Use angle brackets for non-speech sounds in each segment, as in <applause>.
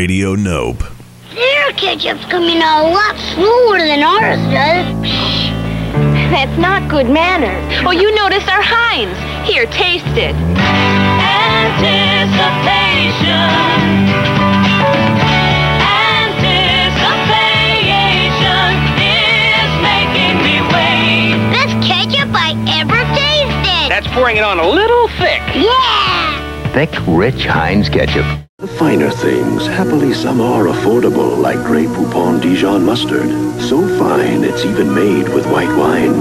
Radio Nope. Their ketchup's coming out a lot slower than ours does. Shh. That's not good manners. Oh, you notice our Heinz. Here, taste it. Anticipation. Anticipation is making me wait. Best ketchup I ever tasted. That's pouring it on a little thick. Yeah! Thick, rich Heinz ketchup. The finer things, happily some are affordable, like Grey Poupon Dijon mustard. So fine, it's even made with white wine.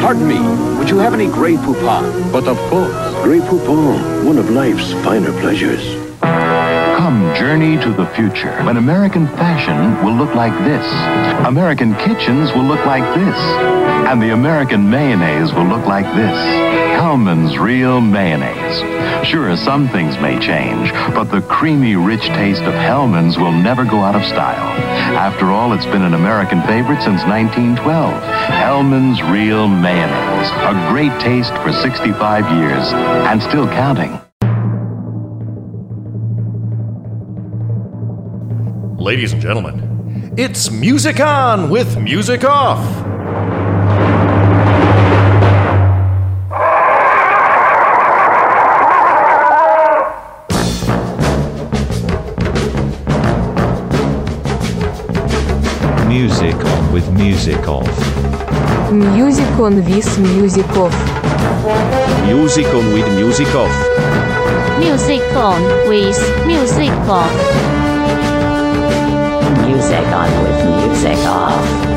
Pardon me, would you have any Grey Poupon? But of course, Grey Poupon, one of life's finer pleasures. Come journey to the future when American fashion will look like this. American kitchens will look like this. And the American mayonnaise will look like this. Hellmann's Real Mayonnaise. Sure, some things may change, but the creamy, rich taste of Hellmann's will never go out of style. After all, it's been an American favorite since 1912. Hellmann's Real Mayonnaise. A great taste for 65 years and still counting. Ladies and gentlemen, it's Music On with Music Off. Music on with music off. Music on with music off. Music on with music off. Music on with music off. Music on with music off.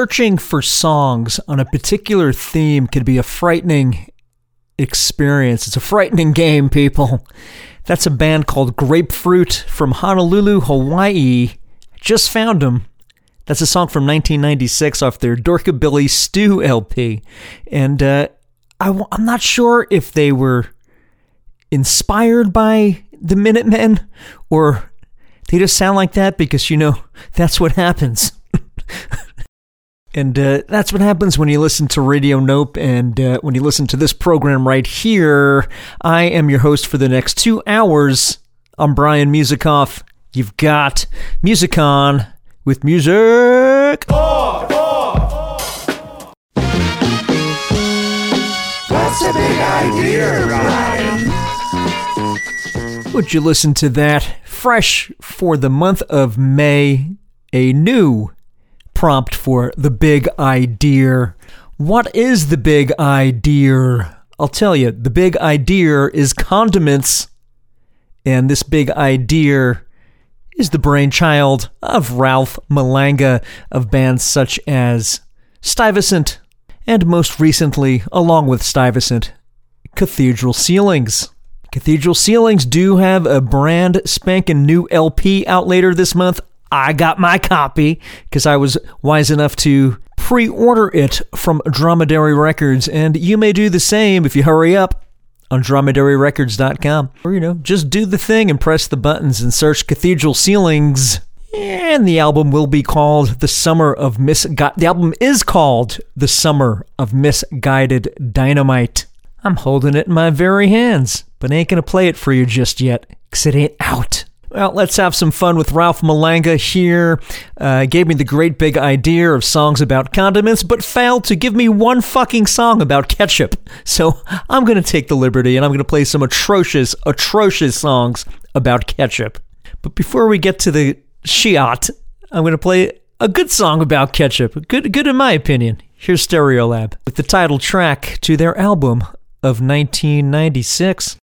Searching for songs on a particular theme could be a frightening experience. It's a frightening game, people. That's a band called Grapefruit from Honolulu, Hawaii. Just found them. That's a song from 1996 off their Dorkabilly Stew LP. And uh, I, am not sure if they were inspired by the Minutemen or they just sound like that because, you know, that's what happens. <laughs> and uh, that's what happens when you listen to Radio Nope and uh, when you listen to this program right here. I am your host for the next two hours. I'm Brian Musikoff. You've got Music On with music. What's the big idea, Ryan? Would you listen to that? Fresh for the month of May, a new prompt for the big idea. What is the big idea? I'll tell you, the big idea is condiments. And this big idea is the brainchild of Ralph Malanga of bands such as Stuyvesant, and most recently, along with Stuyvesant, Cathedral Ceilings. Cathedral Ceilings do have a brand spanking new LP out later this month. I got my copy because I was wise enough to pre order it from Dromedary Records, and you may do the same if you hurry up on dromedaryrecords.com. Or, you know, just do the thing and press the buttons and search Cathedral Ceilings. And the album will be called The Summer of Misguided. The album is called The Summer of Misguided Dynamite. I'm holding it in my very hands, but ain't gonna play it for you just yet, because it ain't out. Well, let's have some fun with Ralph Malanga here. Uh, gave me the great big idea of songs about condiments, but failed to give me one fucking song about ketchup. So I'm going to take the liberty and I'm going to play some atrocious, atrocious songs about ketchup. But before we get to the shiat, I'm going to play a good song about ketchup. Good, good in my opinion. Here's Stereolab with the title track to their album of 1996.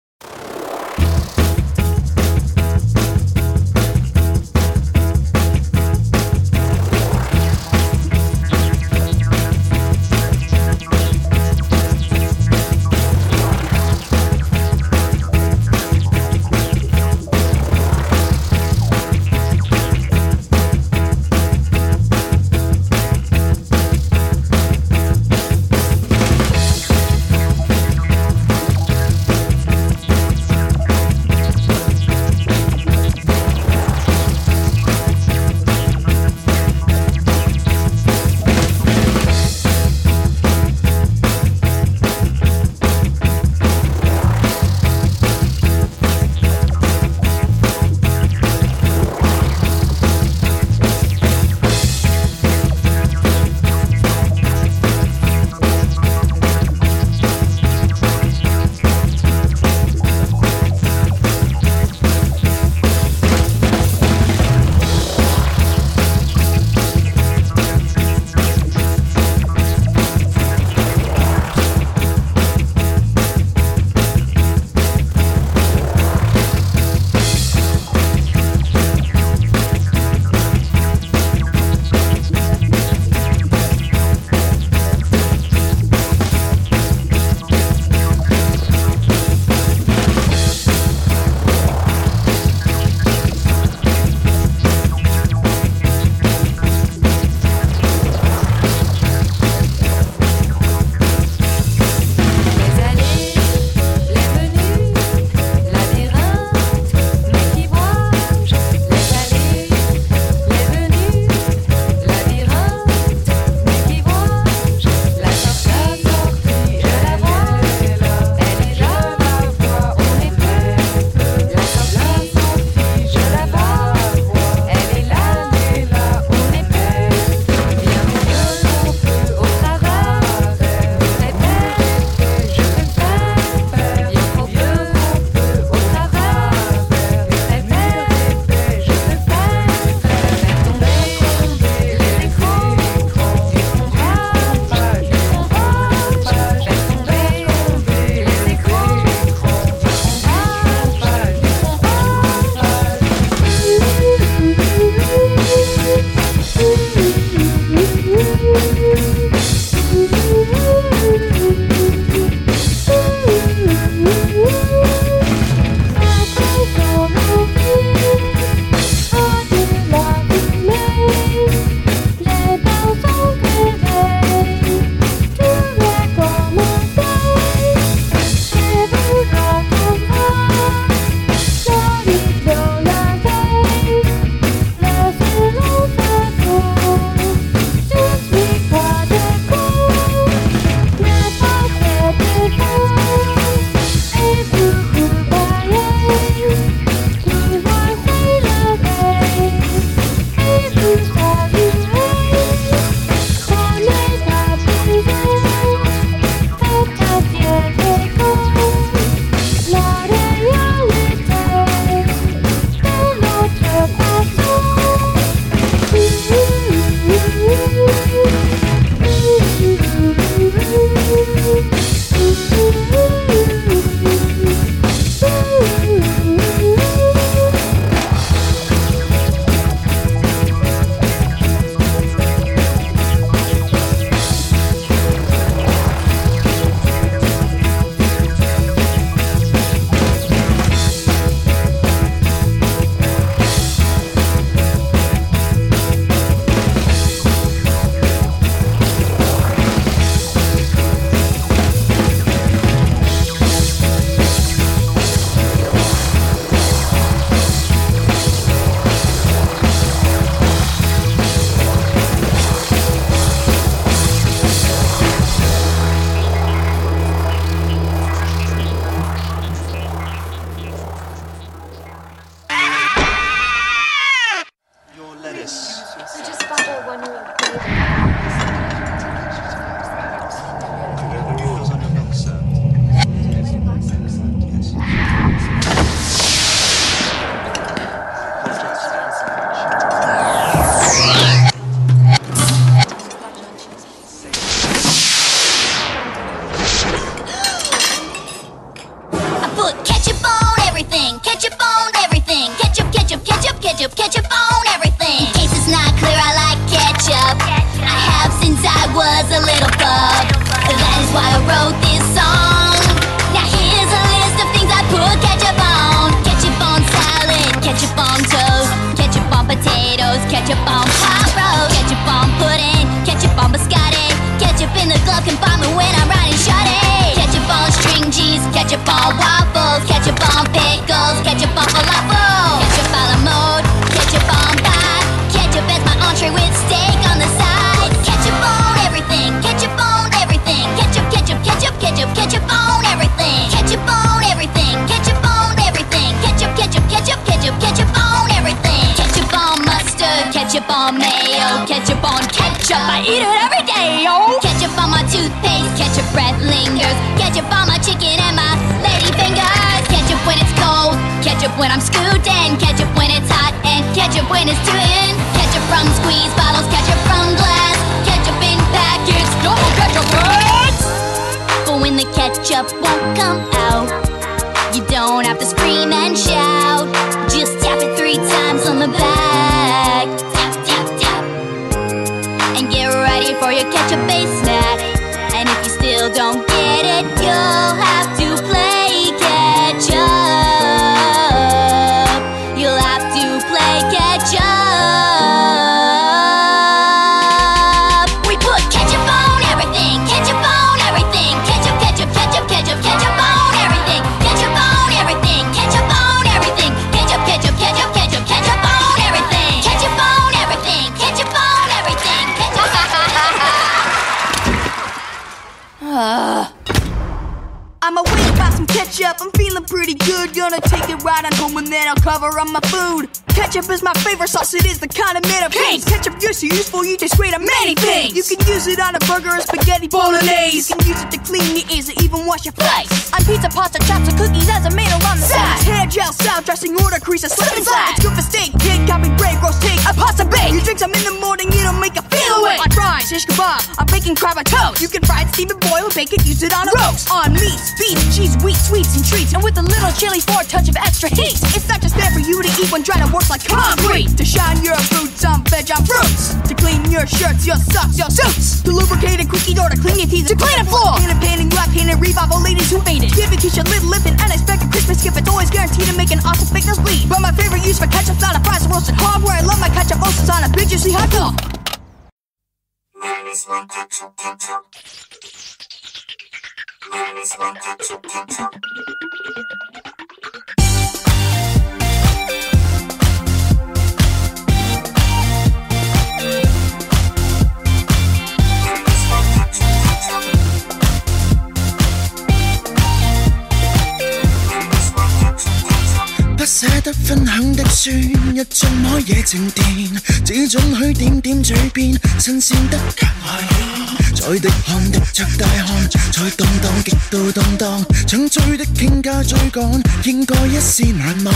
钻一进海夜情殿只准许点点嘴边新鲜得更怀念在滴汗滴着大汗在动荡极度动荡想追的倾家追赶应该一丝难忘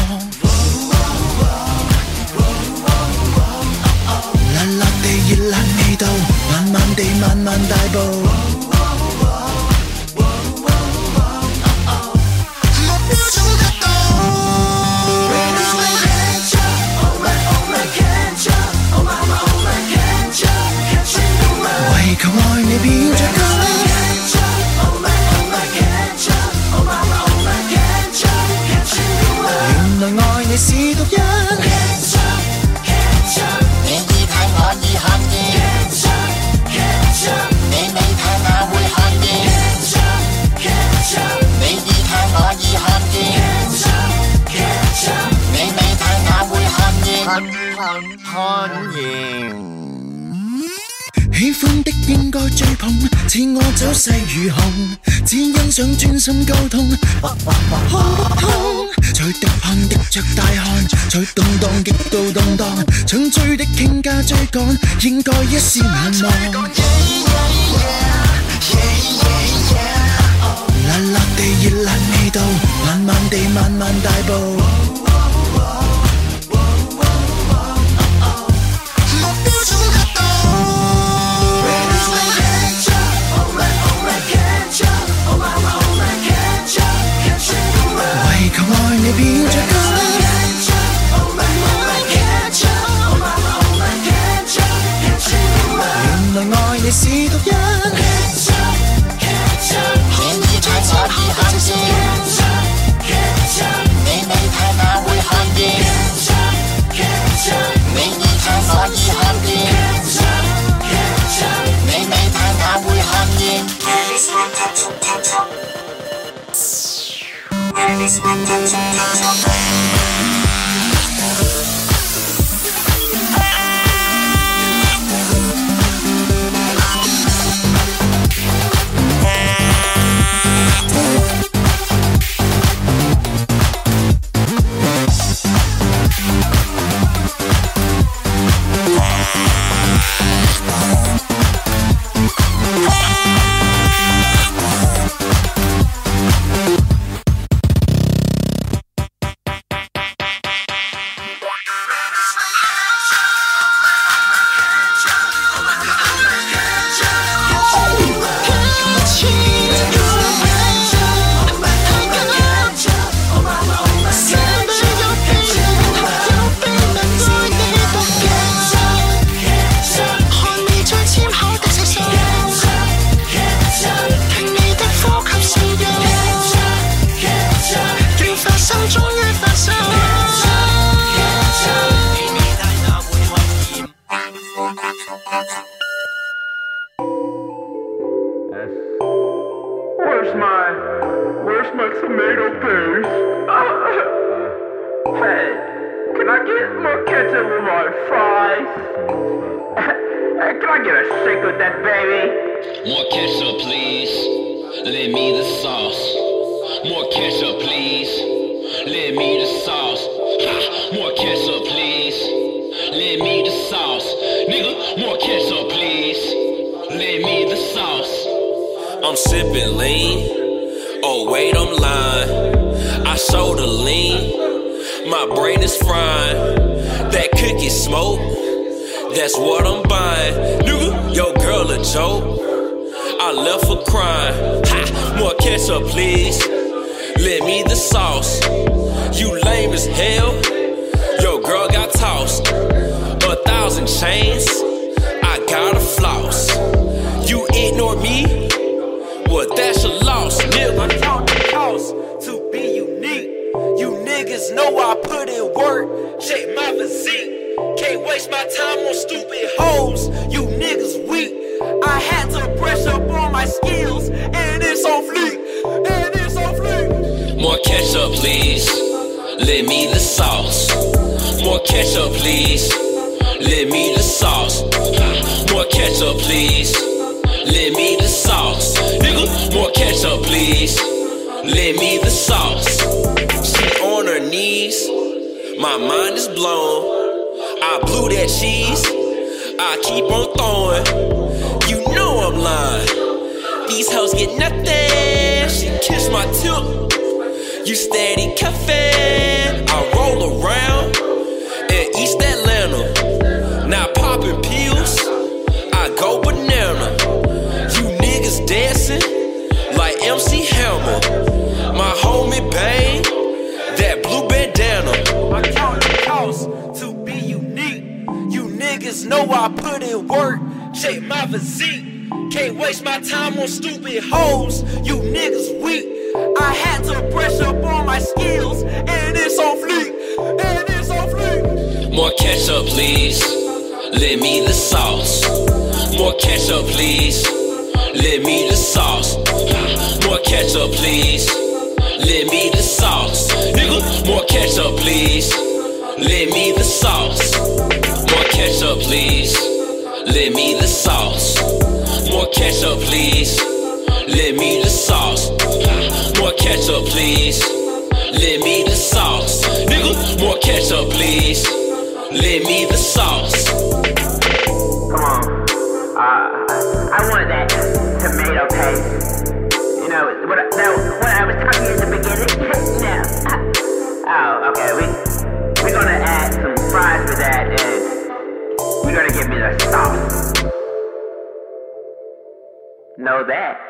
辣辣地热辣味道慢慢地慢慢大步别著跟 my 原来爱你是毒药你已太我已看见你未太晚会看见你已太我已看见你未太晚会看见喜欢的应该追捧，似我走势如虹，只欣赏专心沟通。不通，在滴汗滴着大汗，在动荡极度动荡，抢追的倾家追赶，应该一丝难忘。辣辣地热辣味道，慢慢地慢慢大步。beni bince enemies attention. More ketchup, please. Let me the sauce. Ha! More ketchup, please. Let me the sauce. Nigga, more ketchup, please. Let me the sauce. I'm sipping lean. Oh, wait, I'm lying. I show the lean. My brain is frying. That cookie smoke. That's what I'm buying. Nigga, yo girl a joke. I left her crying. Ha! More ketchup, please. Let me the sauce. You lame as hell. Your girl got tossed. A thousand chains. I got a floss. You ignore me. Well, that's a loss, nigga. I count the cost to be unique. You niggas know I put in work. Check my physique. Can't waste my time on stupid hoes. You niggas weak. I had to brush up on my skills, and it's on fleek. And it's on fleek. More ketchup, please. Let me the sauce. More ketchup, please. Let me the sauce. More ketchup, please. Let me the sauce. Nigga, more ketchup, please. Let me the sauce. She on her knees. My mind is blown. I blew that cheese. I keep on throwing. You know I'm lying. These hoes get nothing. She kissed my tip. You steady cuffin'. I roll around in East Atlanta. Now popping pills. I go banana. You niggas dancing like MC Hammer. My homie Bang, that blue bandana. I count the cost to be unique. You niggas know I put in work. Check my physique. Can't waste my time on stupid hoes. You niggas weak. I had to brush up on my skills, and it's on fleek. And it's on fleek. More ketchup, please. Let me the sauce. More ketchup, please. Let me the sauce. More ketchup, please. Let me the sauce. Nigga, more ketchup, please. Let me the sauce. More ketchup, please. Let me the sauce. More ketchup, please. Let me the sauce. More ketchup, please. Let me the sauce. Nigga, more ketchup, please. Let me the sauce. Come on. Uh, I want that tomato paste. You know, what, I- that, what I was talking in the beginning? <laughs> no. Oh, okay. We, we're gonna add some fries with that, and you're gonna give me the sauce. Know that.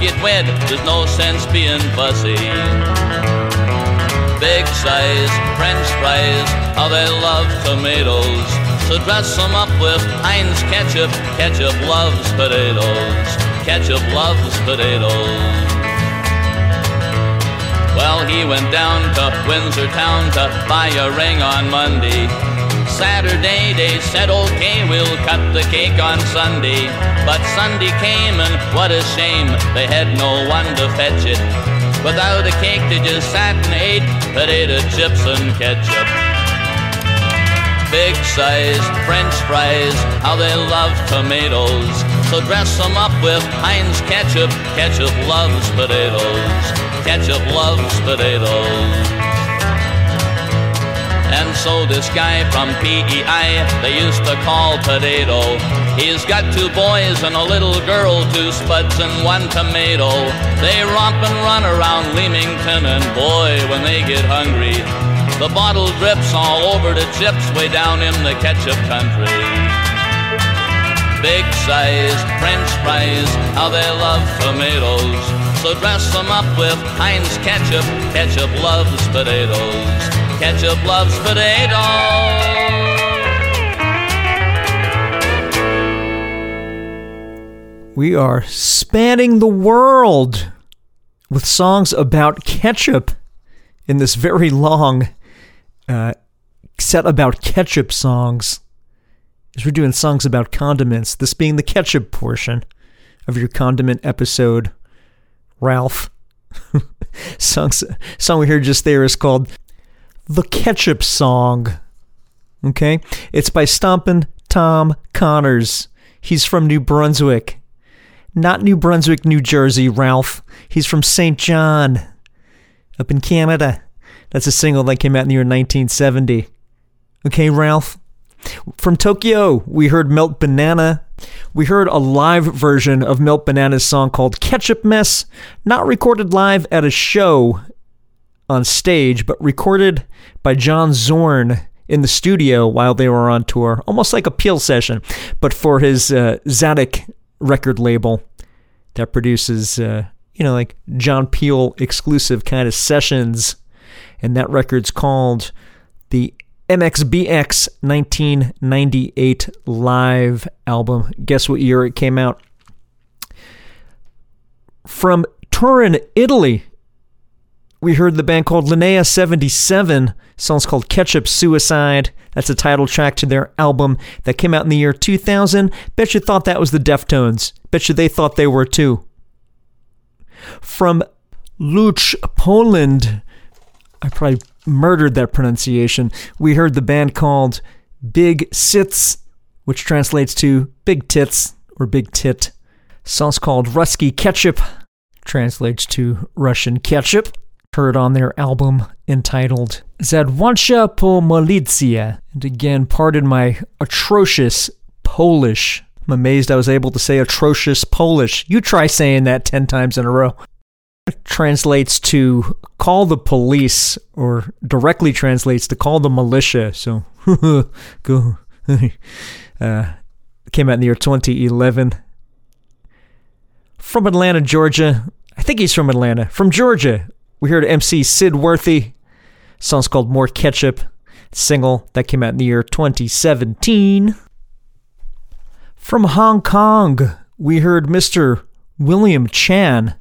Get wed, there's no sense being fussy. Big size French fries, how they love tomatoes. So dress them up with Heinz ketchup. Ketchup loves potatoes. Ketchup loves potatoes. Well, he went down to Windsor Town to buy a ring on Monday. Saturday they said, okay, we'll cut the cake on Sunday. But Sunday came and what a shame, they had no one to fetch it. Without a cake, they just sat and ate potato chips and ketchup. Big size French fries, how they love tomatoes. So dress them up with Heinz ketchup. Ketchup loves potatoes. Ketchup loves potatoes. And so this guy from PEI, they used to call Potato. He's got two boys and a little girl, two spuds and one tomato. They romp and run around Leamington, and boy, when they get hungry, the bottle drips all over the chips way down in the ketchup country. Big size French fries, how they love tomatoes. So dress them up with Heinz ketchup. Ketchup loves potatoes. Ketchup loves potato. We are spanning the world with songs about ketchup in this very long uh, set about ketchup songs. As we're doing songs about condiments, this being the ketchup portion of your condiment episode, Ralph. <laughs> Songs, song we heard just there is called The Ketchup Song. Okay? It's by Stompin' Tom Connors. He's from New Brunswick. Not New Brunswick, New Jersey, Ralph. He's from St. John, up in Canada. That's a single that came out in the year 1970. Okay, Ralph? From Tokyo, we heard Melt Banana. We heard a live version of Melt Banana's song called Ketchup Mess, not recorded live at a show on stage, but recorded by John Zorn in the studio while they were on tour, almost like a Peel session, but for his uh, Tzadik record label that produces, uh, you know, like John Peel exclusive kind of sessions. And that record's called the MXBX 1998 live album. Guess what year it came out? From Turin, Italy, we heard the band called Linea 77. Song's called Ketchup Suicide. That's the title track to their album that came out in the year 2000. Bet you thought that was the Deftones. Bet you they thought they were too. From Luch, Poland, I probably murdered that pronunciation. We heard the band called Big Cyc, which translates to Big Tits or Big Tit. Song's called Ruski Ketchup, translates to Russian Ketchup. Heard on their album entitled Zadwansha po Milicja. And again, pardon my atrocious Polish. I'm amazed I was able to say atrocious Polish. You try saying that 10 times in a row translates to call the police or directly translates to call the militia. So <laughs> go. <laughs> uh, came out in the year 2011. From Atlanta, Georgia. I think he's from Atlanta. From Georgia, we heard MC Sid Worthy. Song's called More Ketchup. Single that came out in the year 2017. From Hong Kong, we heard Mr. William Chan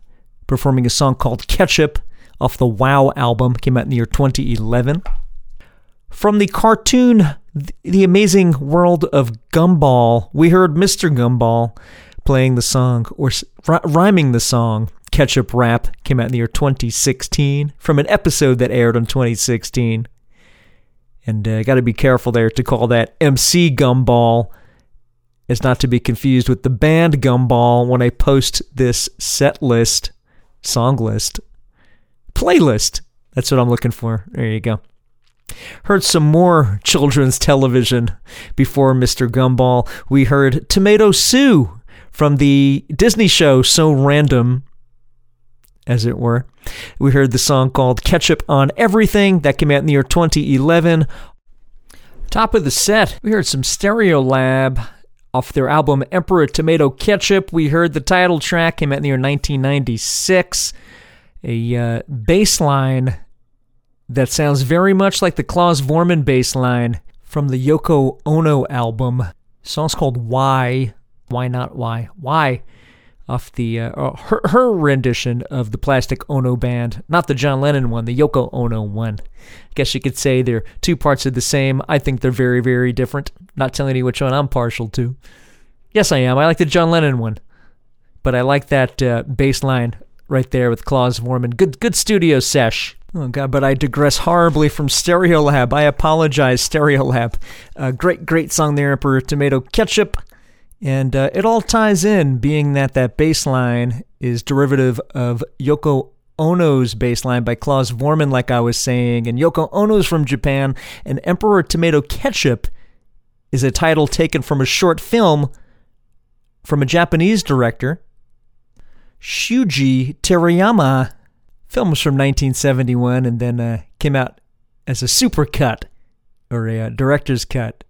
performing a song called Ketchup off the Wow album, came out in the year 2011. From the cartoon The Amazing World of Gumball, we heard Mr. Gumball playing the song or rhyming the song Ketchup Rap, came out in the year 2016 from an episode that aired in 2016. And uh, got to be careful there to call that MC Gumball is not to be confused with the band Gumball when I post this set list song list, playlist. That's what I'm looking for. There you go. Heard some more children's television before Mr. Gumball. We heard Tomato Sue from the Disney show So Random. As it were. We heard the song called Ketchup on Everything that came out in the year 2011. Top of the set, we heard some Stereolab off their album Emperor Tomato Ketchup. We heard the title track came out in the year 1996. A uh, bass line that sounds very much like the Klaus Voormann bass line from the Yoko Ono album. The song's called Why. Why not why? Why? Off the uh, uh, her, her rendition of the Plastic Ono band, not the John Lennon one, the Yoko Ono one. I guess you could say they're two parts of the same. I think they're very, very different. Not telling you which one I'm partial to. Yes, I am. I like the John Lennon one, but I like that uh, bass line right there with Klaus Voormann. Good, good studio sesh. Oh God, but I digress horribly from Stereolab. I apologize, Stereolab. Uh, great, great song there, Emperor Tomato Ketchup. And uh, it all ties in, being that that bass line is derivative of Yoko Ono's bass line by Klaus Voormann, like I was saying. And Yoko Ono's from Japan. And Emperor Tomato Ketchup is a title taken from a short film from a Japanese director, Shuji Terayama. Film was from 1971 and then uh, came out as a supercut or a uh, director's cut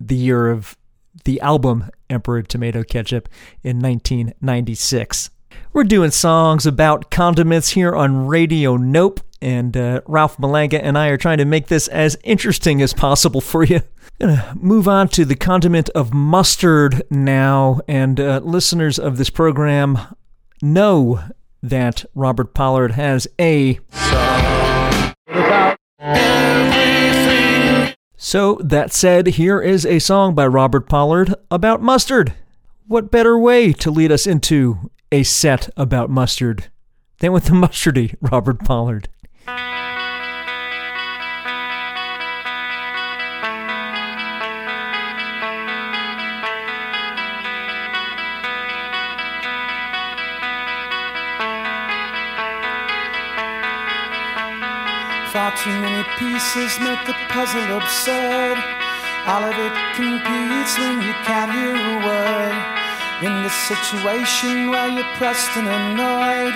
the year of the album Emperor Tomato Ketchup in 1996. We're doing songs about condiments here on Radio Nope, and uh, Ralph Malanga and I are trying to make this as interesting as possible for you. Gonna move on to the condiment of mustard now, and uh, listeners of this program know that Robert Pollard has a. So, that said, here is a song by Robert Pollard about mustard. What better way to lead us into a set about mustard than with the mustardy Robert Pollard? Far too many pieces make the puzzle absurd. All of it competes when you can't hear a word. In this situation where you're pressed and annoyed,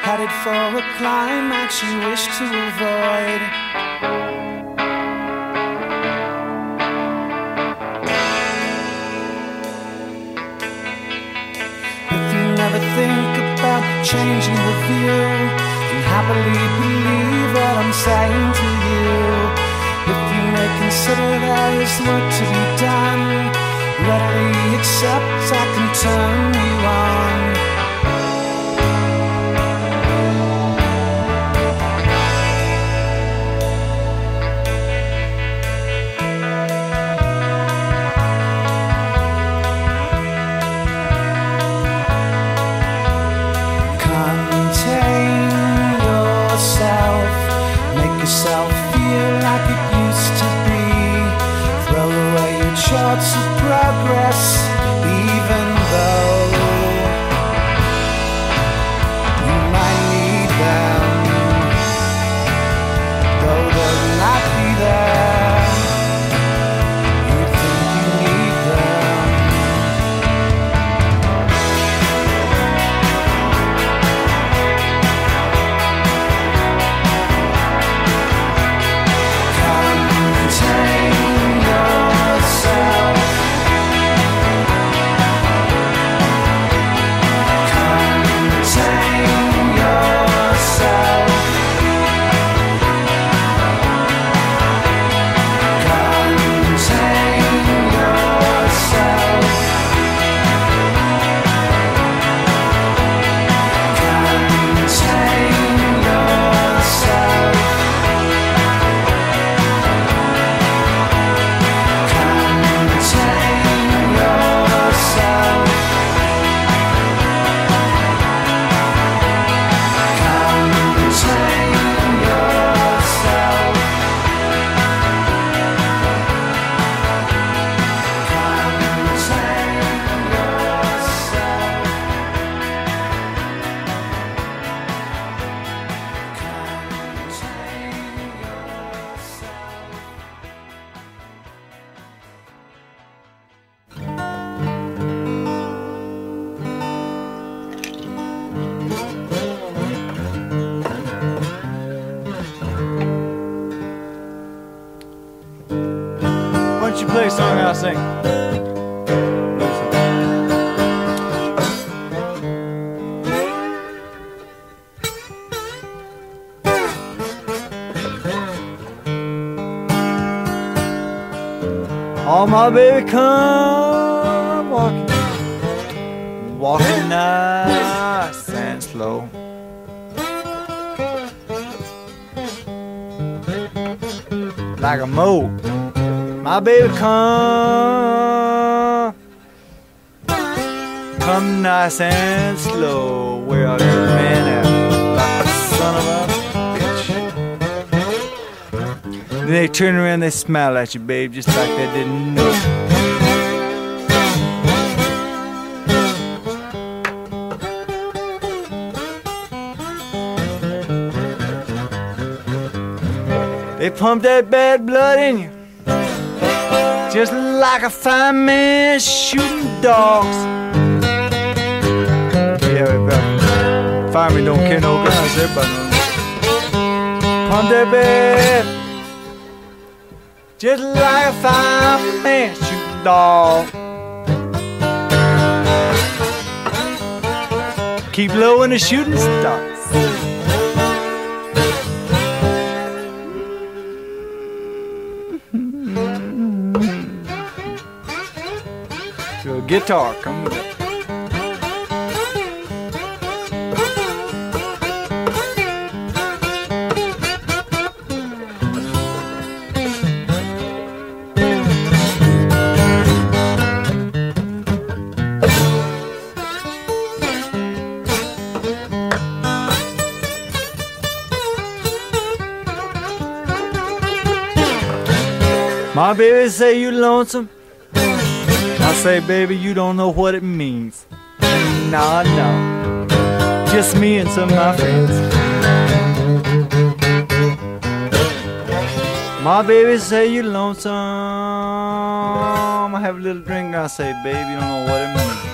headed for a climax you wish to avoid. If you never think about changing the view, happily believe what I'm saying to you. If you may consider there is work to be done, readily accept I can turn you on. My baby, come walking, walking nice and slow. Like a mo, my baby, come, they smile at you, babe, just like they didn't know. They pump that bad blood in you. Just like a fine man shooting dogs. Yeah, everybody. Firemen don't carry no guns, everybody. Pump that bad. Just like a fine man shooting dog. Keep low when the shooting starts. <laughs> Your guitar, come My baby say you lonesome. I say, baby, you don't know what it means. Nah, no. Just me and some of my friends. My baby say you lonesome. I have a little drink. I say, baby, you don't know what it means.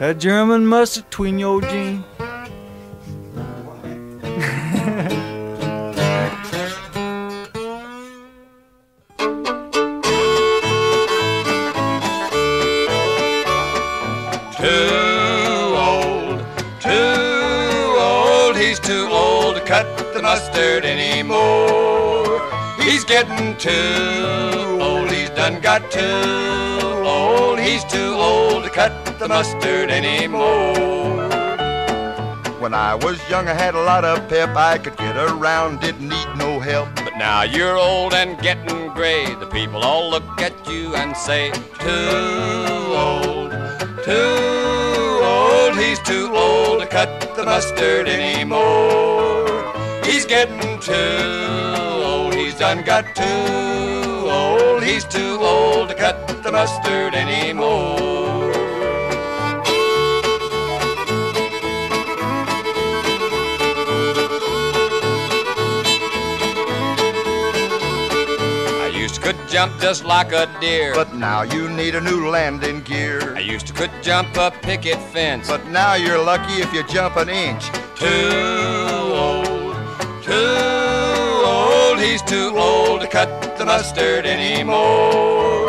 That German mustard between your jeans. <laughs> Too old, too old, he's too old to cut the mustard anymore. He's getting too old, he's done got too old, he's too cut the mustard anymore. When I was young, I had a lot of pep. I could get around, didn't need no help. But now you're old and getting gray. The people all look at you and say, Too old, Too old, he's too old to cut the mustard anymore. He's getting too old, he's done got too old, he's too old to cut the mustard anymore. Jump just like a deer. But now you need a new landing gear. I used to could jump a picket fence. But now you're lucky if you jump an inch. Too old, too old, he's too old to cut the mustard anymore.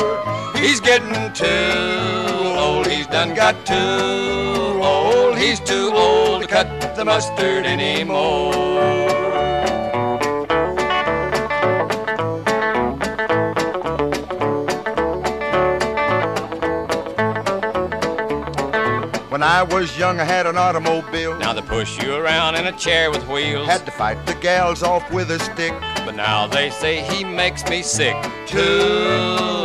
He's getting too old, he's done got too old, he's too old to cut the mustard anymore. I was young, I had an automobile. Now they push you around in a chair with wheels. Had to fight the gals off with a stick. But now they say he makes me sick. Too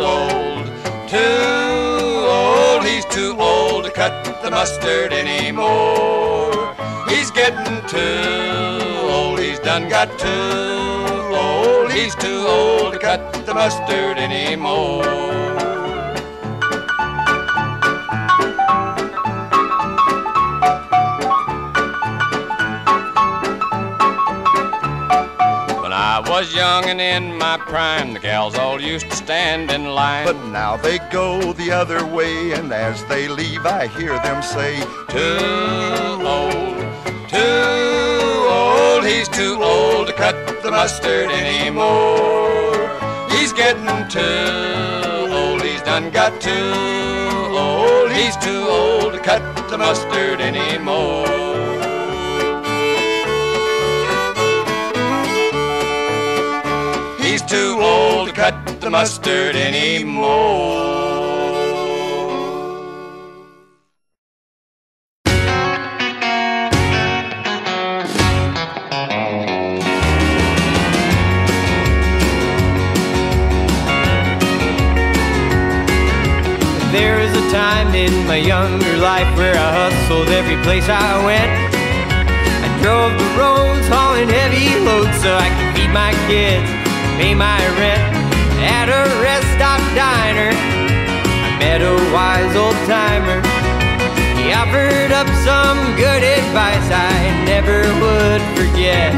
old, too old, he's too old to cut the mustard anymore. He's getting too old, he's done got too old, he's too old to cut the mustard anymore. Was young and in my prime, the gals all used to stand in line. But now they go the other way, and as they leave, I hear them say, Too old, too old, he's too old to cut the mustard anymore. He's getting too old, he's done got too old, he's too old to cut the mustard anymore. To cut the mustard anymore. There was a time in my younger life where I hustled every place I went. I drove the roads hauling heavy loads so I could feed my kids, pay my rent. At a rest stop diner, I met a wise old timer. He offered up some good advice I never would forget.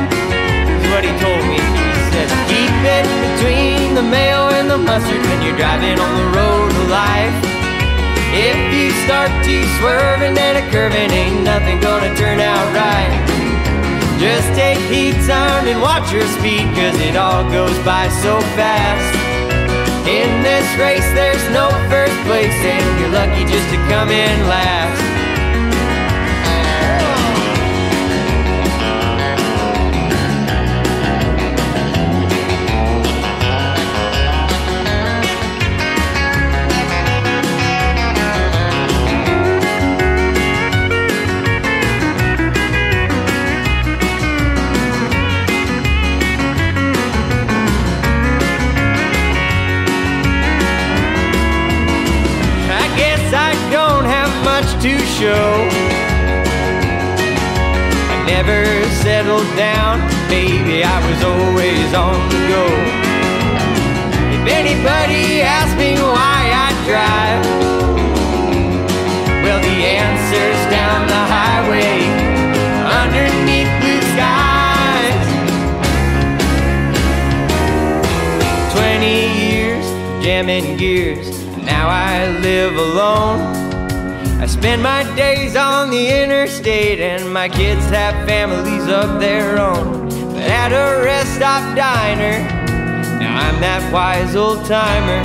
Here's what he told me. He said, Keep it between the mayo and the mustard when you're driving on the road of life. If you start to swerving and a curving, ain't nothing gonna turn out right. Just take heed, son, and watch your speed, cause it all goes by so fast. In this race, there's no first place, and you're lucky just to come in last. Never settled down, baby, I was always on the go. If anybody asks me why I drive, well, the answer's down the highway, underneath blue skies. Twenty years jamming gears. Now I live alone. Spend my days on the interstate, and my kids have families of their own. But at a rest stop diner, now I'm that wise old timer.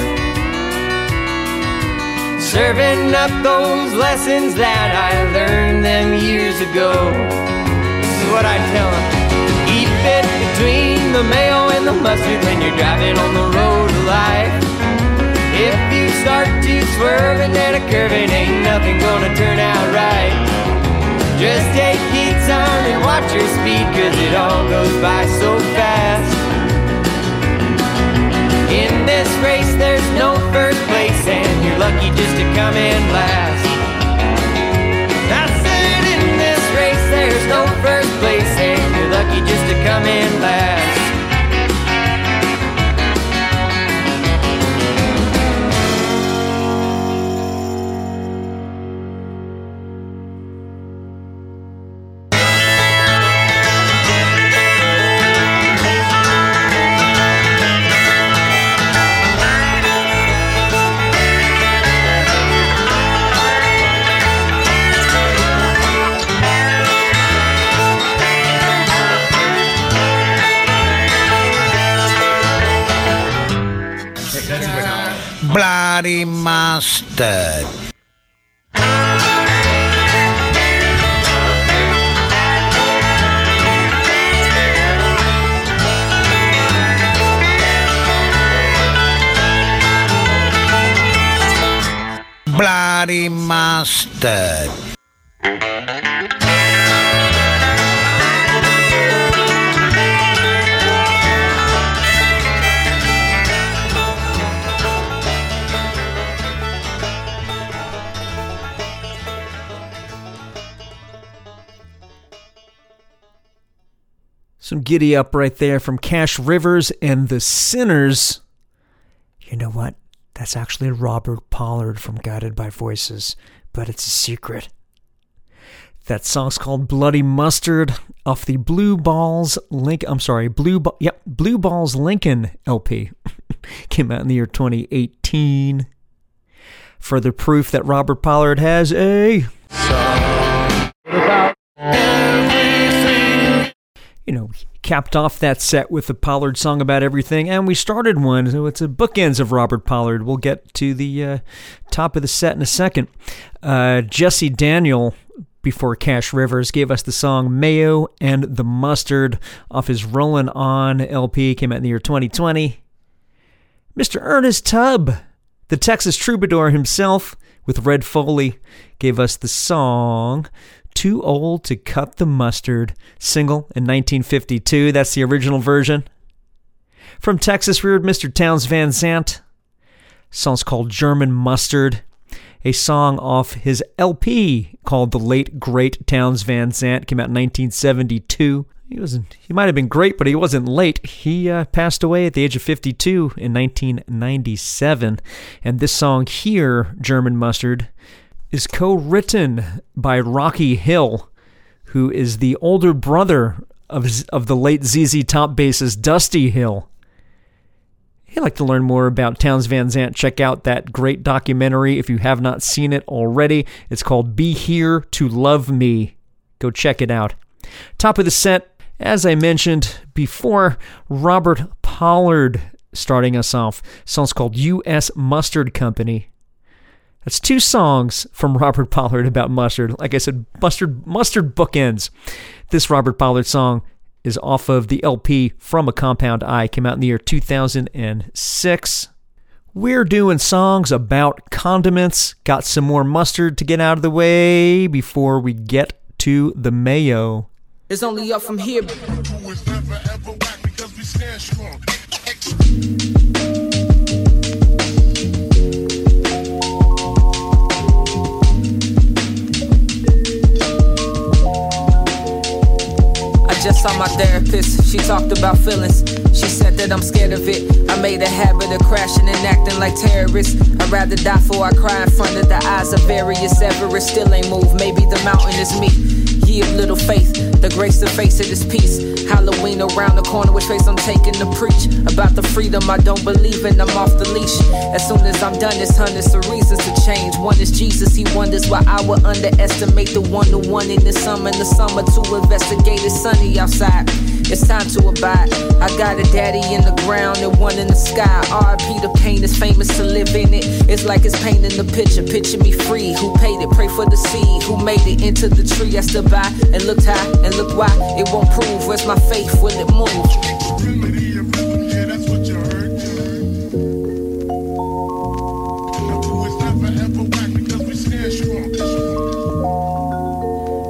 Serving up those lessons that I learned them years ago. This is what I tell them. Keep it between the mayo and the mustard when you're driving on the road of life. If start to swerve and a curving, ain't nothing gonna turn out right. Just take heed, son, and watch your speed, cause it all goes by so fast. In this race, there's no first place, and you're lucky just to come in last. I said, in this race, there's no first place, and you're lucky just to come in last. Bloody mustard. Bloody mustard. Some giddy up right there from Cash Rivers and the Sinners. You know what? That's actually Robert Pollard from Guided by Voices, but it's a secret. That song's called Bloody Mustard off the Blue Balls Link. I'm sorry, Blue ba- yep, Blue Balls Lincoln LP. <laughs> Came out in the year 2018. Further proof that Robert Pollard has a you know, capped off that set with the Pollard song about everything, and we started one. So it's a bookends of Robert Pollard. We'll get to the uh, top of the set in a second. Uh, Jesse Daniel, before Cash Rivers, gave us the song Mayo and the Mustard off his Rolling On LP, came out in the year 2020. Mr. Ernest Tubb, the Texas troubadour himself, with Red Foley, gave us the song too Old to Cut the Mustard, single in 1952. That's the original version. From Texas, we heard Mr. Townes Van Zandt. Song's called German Mustard, a song off his LP called The Late Great Townes Van Zandt. Came out in 1972. He wasn't. He might have been great, but he wasn't late. He uh, passed away at the age of 52 in 1997. And this song here, German Mustard, is co written by Rocky Hill, who is the older brother of, of the late ZZ Top bassist Dusty Hill. If you'd like to learn more about Townes Van Zandt, check out that great documentary if you have not seen it already. It's called Be Here to Love Me. Go check it out. Top of the set, as I mentioned before, Robert Pollard starting us off. Song's called U.S. Mustard Company. That's two songs from <laughs> Robert Pollard about mustard. Like I said, mustard mustard bookends. This Robert Pollard song is off of the LP from a Compound Eye. Came out in the year 2006. We're doing songs about condiments. Got some more mustard to get out of the way before we get to the mayo. It's only up from here. Just saw my therapist. She talked about feelings. She said that I'm scared of it. I made a habit of crashing and acting like terrorists. I'd rather die before I cry in front of the eyes of various Everest. Still ain't moved. Maybe the mountain is me. Ye of little faith, the grace to face it is peace. Halloween around the corner, which face I'm taking to preach about the freedom I don't believe in. I'm off the leash. As soon as I'm done, it's hundreds of reasons to change. One is Jesus, he wonders why I would underestimate the one to one in the summer. In the summer to investigate it's sunny outside. It's time to abide. I got a daddy in the ground and one in the sky. RP the pain is famous to live in it. It's like it's painting the picture. Picture me free. Who paid it? Pray for the seed. Who made it into the tree? I stood by and looked high and look why it won't prove. Where's my faith? Will it move?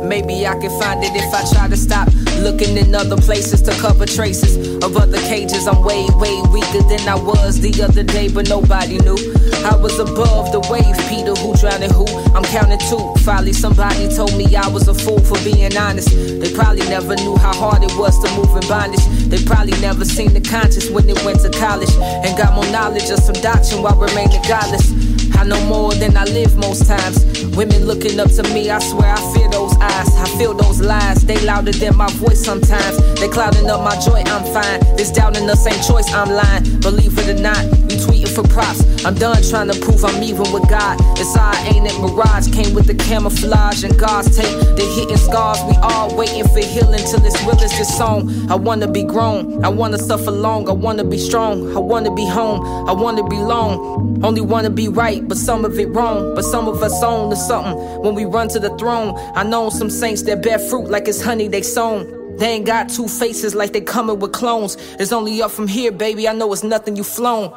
Maybe I can find it if I try to stop looking in other places to cover traces of other cages. I'm way, way weaker than I was the other day, but nobody knew. I was above the wave, Peter, who drowning who? I'm counting two. Finally, somebody told me I was a fool for being honest. They probably never knew how hard it was to move in bondage. They probably never seen the conscience when they went to college and got more knowledge of some doctrine while remaining godless. I know more than I live most times. Women looking up to me, I swear I fear those eyes. I feel those lies, they louder than my voice sometimes. They clouding up my joy, I'm fine. This doubting us ain't choice, I'm lying. Believe it or not, tweeting for props. I'm done trying to prove I'm even with God. It's all ain't it mirage. Came with the camouflage and God's tape. The hitting scars, we all waiting for healing till it's real as this song. I wanna be grown, I wanna suffer long, I wanna be strong, I wanna be home, I wanna belong. Only wanna be right, but some of it wrong. But some of us own to something when we run to the throne. I know some saints that bear fruit like it's honey they sown. They ain't got two faces like they coming with clones. It's only up from here, baby. I know it's nothing you flown.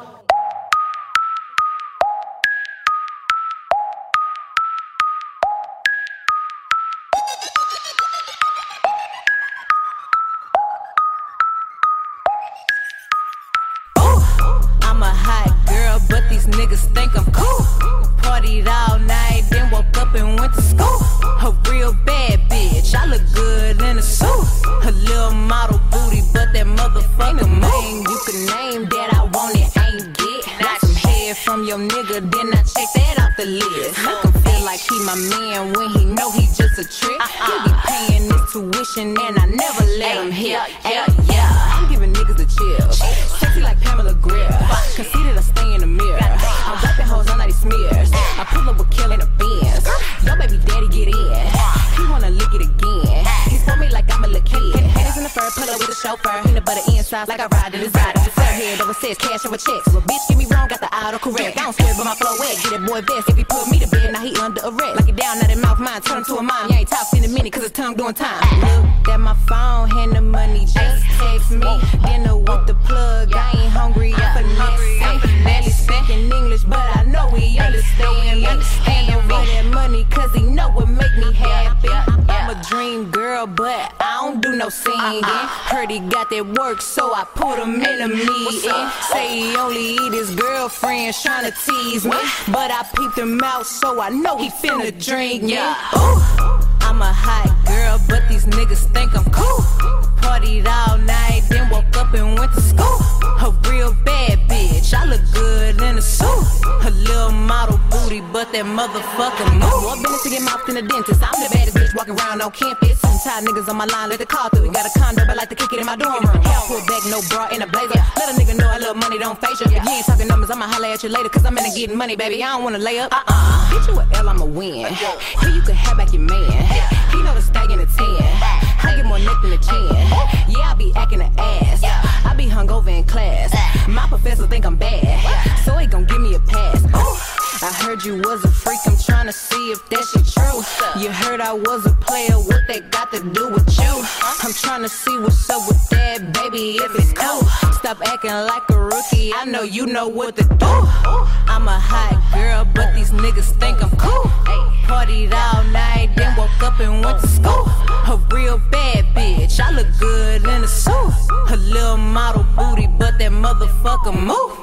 Partied all night, then woke up and went to school. A real bad bitch, I look good in a suit. A little model booty, but that motherfucker main you can name that I want it, ain't get. Want some head from your nigga, then I check that off the list. Make him feel like he my man when he know he just a a trick. Uh-uh. He be paying his tuition and I never let him hit. Yeah, yeah. I'm giving niggas the chill. Sexy like Pamela Grier. Conceited, I stay in the mirror. I'm wiping hoes on these smears. I pull up with kill in the bins. Yo, baby daddy, get in. He wanna lick it again. He for me like I'm a little kid. Haters in the fur, pull up with a chauffeur. Peanut butter inside like I ride in his ride. Fair head over says cash over checks. So a bitch get me wrong, got the auto correct. I don't swear, but my flow wet. Get that boy vest. If he put me to bed, now he under arrest. Like it down, now that mouth mine, turn him to a mime. You ain't talking in a minute, cause his tongue doing time. Look at my phone, hand the money, just text me. Dinner with the plug, I ain't hungry, I'm finessing. Barely speaking English, but I know he understand me. Hand over that money, cause he know what make me happy. I'm a dream girl, but I don't do no singing. Heard he got that work, so I put him in a meeting. Say he only eat his girlfriends trying to tease me. But I peeped him out, so I know he finna drink me. Ooh, I'm a hot girl, but these niggas think I'm cool. Partied all night, then woke up and went to school. A real bad bitch, I look good in a suit. A little model booty, but that motherfucker move. More business to get mouthed in the dentist. I'm the baddest bitch walking around on campus. Some tired niggas on my line, let the car through. Got a condo, but I like to kick it in my dorm room. Hair pulled back, no bra in a blazer. Let a nigga know I love money, don't face you. If you ain't talking numbers, I'ma holler at you later. Cause I'm into getting money, baby. I don't wanna lay up. Uh-uh. Get you a L, I'ma win. Here you can have back your man. He know the stag in the 10. I get more neck than a chin. Yeah, I be acting an ass. I be hungover in class. My professor think I'm bad. So he gon' give me a pass. I heard you was a freak. I'm trying to see if that shit true. You heard I was a player. To do with you? I'm trying to see what's up with that, baby. If it's cool, stop acting like a rookie. I know you know what to do. I'm a hot girl, but these niggas think I'm cool. Partied all night, then woke up and went to school. A real bad bitch, I look good in a suit. A little model booty, but that motherfucker move.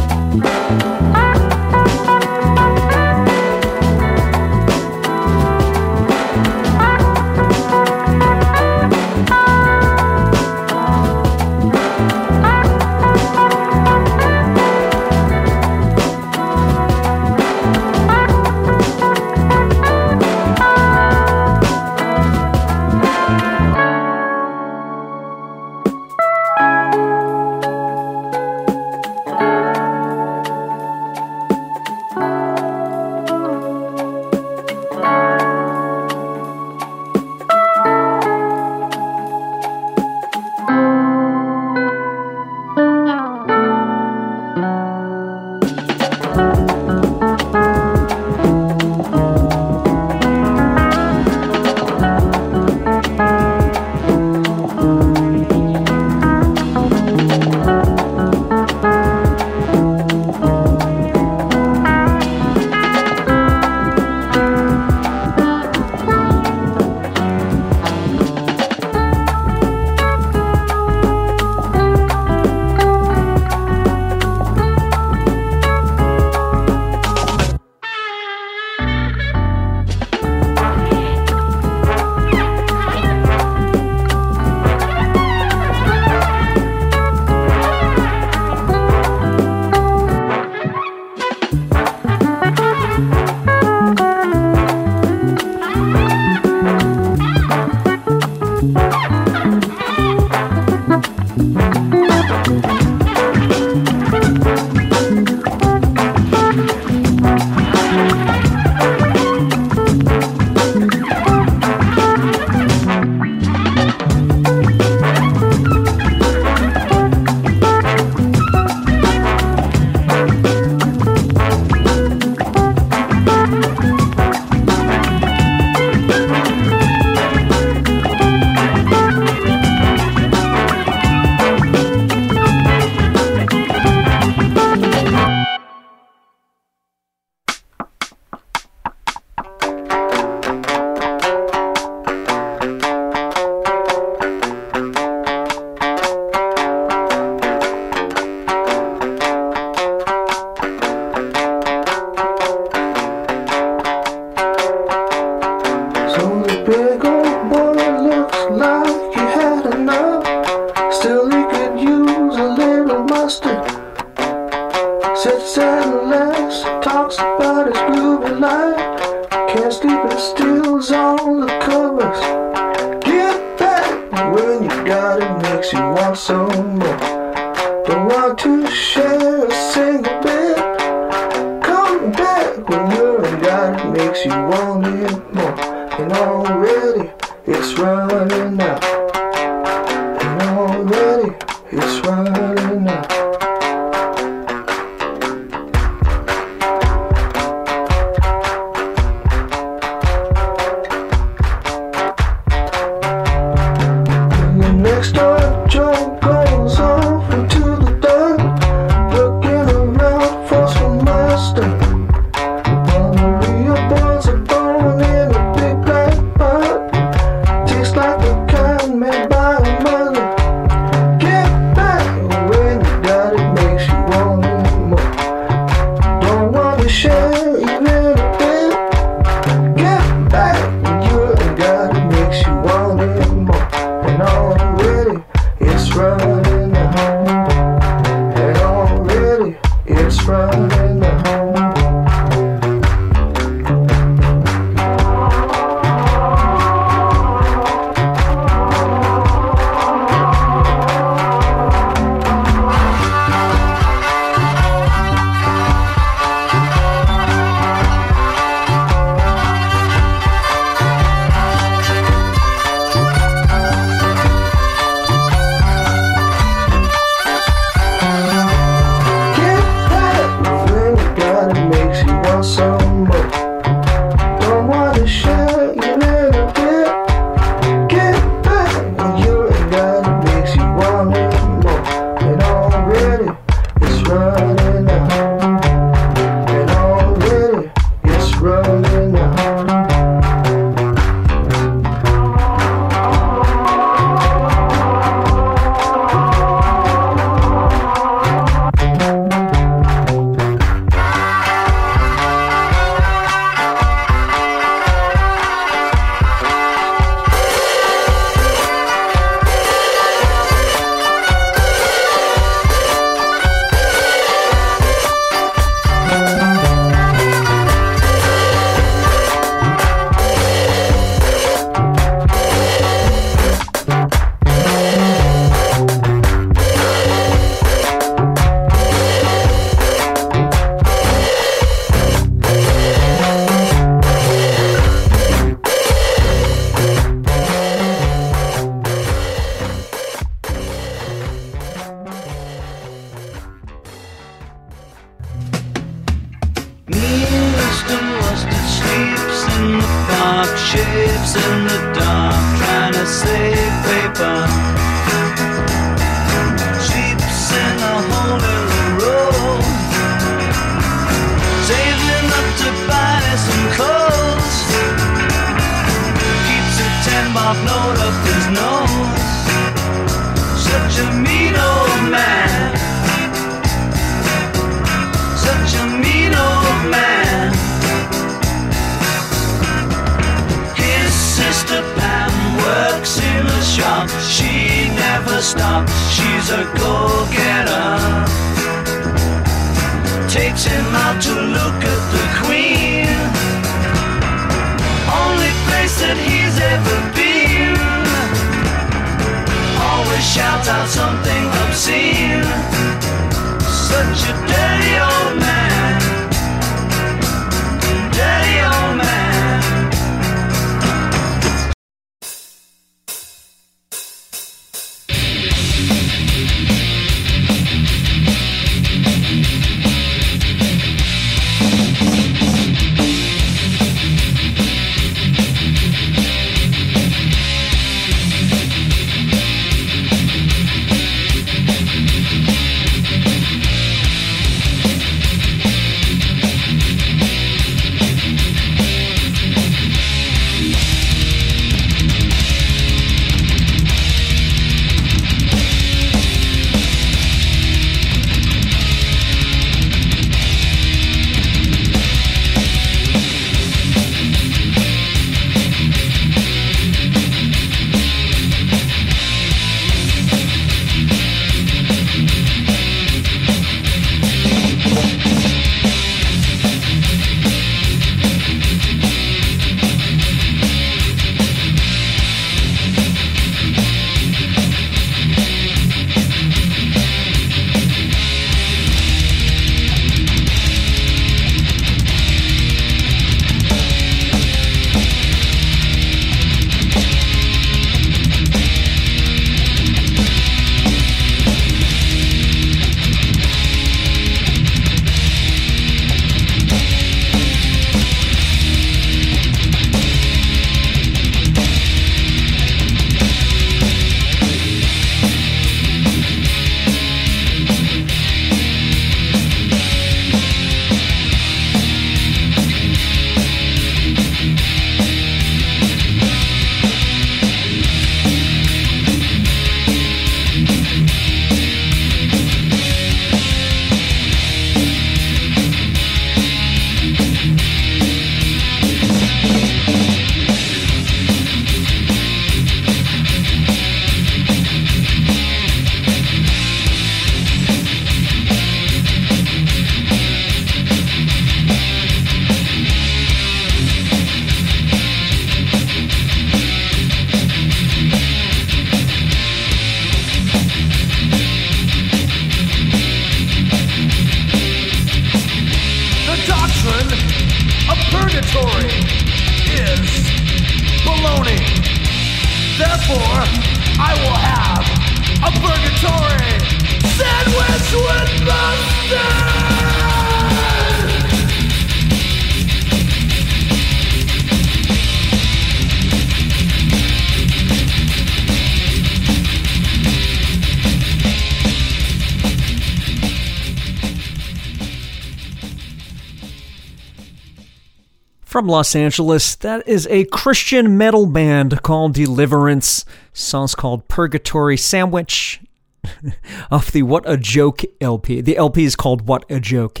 Los Angeles, that is a Christian metal band called Deliverance. Song's called Purgatory Sandwich <laughs> off the What a Joke LP. The LP is called What a Joke.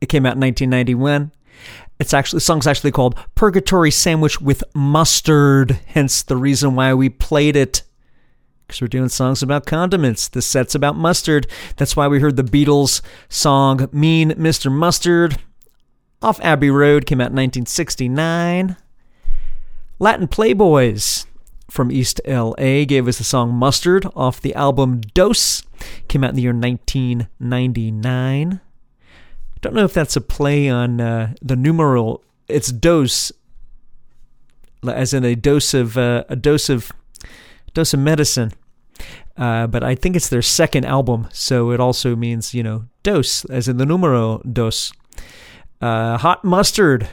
It came out in 1991. It's actually the song's actually called Purgatory Sandwich with Mustard, hence the reason why we played it. Because we're doing songs about condiments. The set's about mustard. That's why we heard the Beatles song Mean Mr. Mustard off Abbey Road, came out in 1969. Latin Playboys from East LA gave us the song Mustard off the album Dose, came out in the year 1999. Don't know if that's a play on uh, the numeral. It's dose, as in a dose of uh, a dose of dose of medicine. Uh, but I think it's their second album, so it also means you know dose, as in the numero dos. Uh, Hot Mustard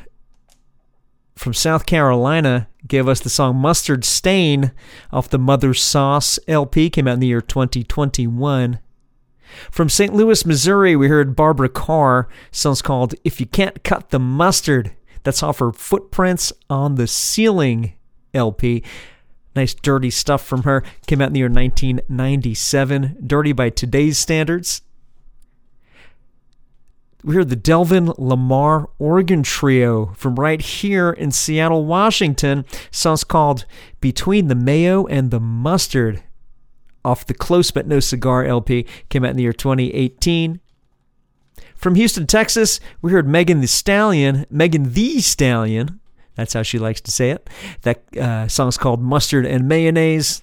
from South Carolina gave us the song Mustard Stain off the Mothersauce LP, came out in the year 2021. From St. Louis, Missouri, we heard Barbara Carr. Song's called If You Can't Cut the Mustard. That's off her Footprints on the Ceiling LP. Nice dirty stuff from her. Came out in the year 1997. Dirty by today's standards. We heard the Delvon Lamarr Organ Trio from right here in Seattle, Washington. Song's called Between the Mayo and the Mustard off the Close But No Cigar LP. Came out in the year 2018. From Houston, Texas, we heard Megan Thee Stallion, Megan Thee Stallion. That's how she likes to say it. That uh, song's called Mustard and Mayonnaise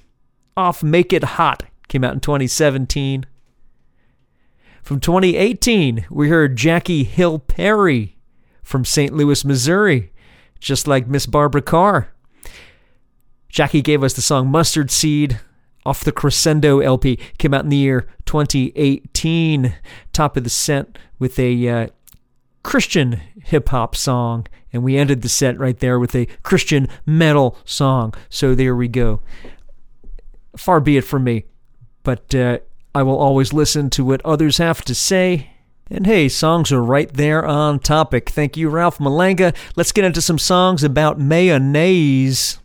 off Make It Hot. Came out in 2017. From 2018, we heard Jackie Hill Perry from St. Louis, Missouri, just like Miss Barbara Carr. Jackie gave us the song Mustard Seed off the Crescendo LP. Came out in the year 2018. Top of the set with a uh, Christian hip hop song. And we ended the set right there with a Christian metal song. So there we go. Far be it from me. But uh, I will always listen to what others have to say. And hey, songs are right there on topic. Thank you, Ralph Malanga. Let's get into some songs about mayonnaise.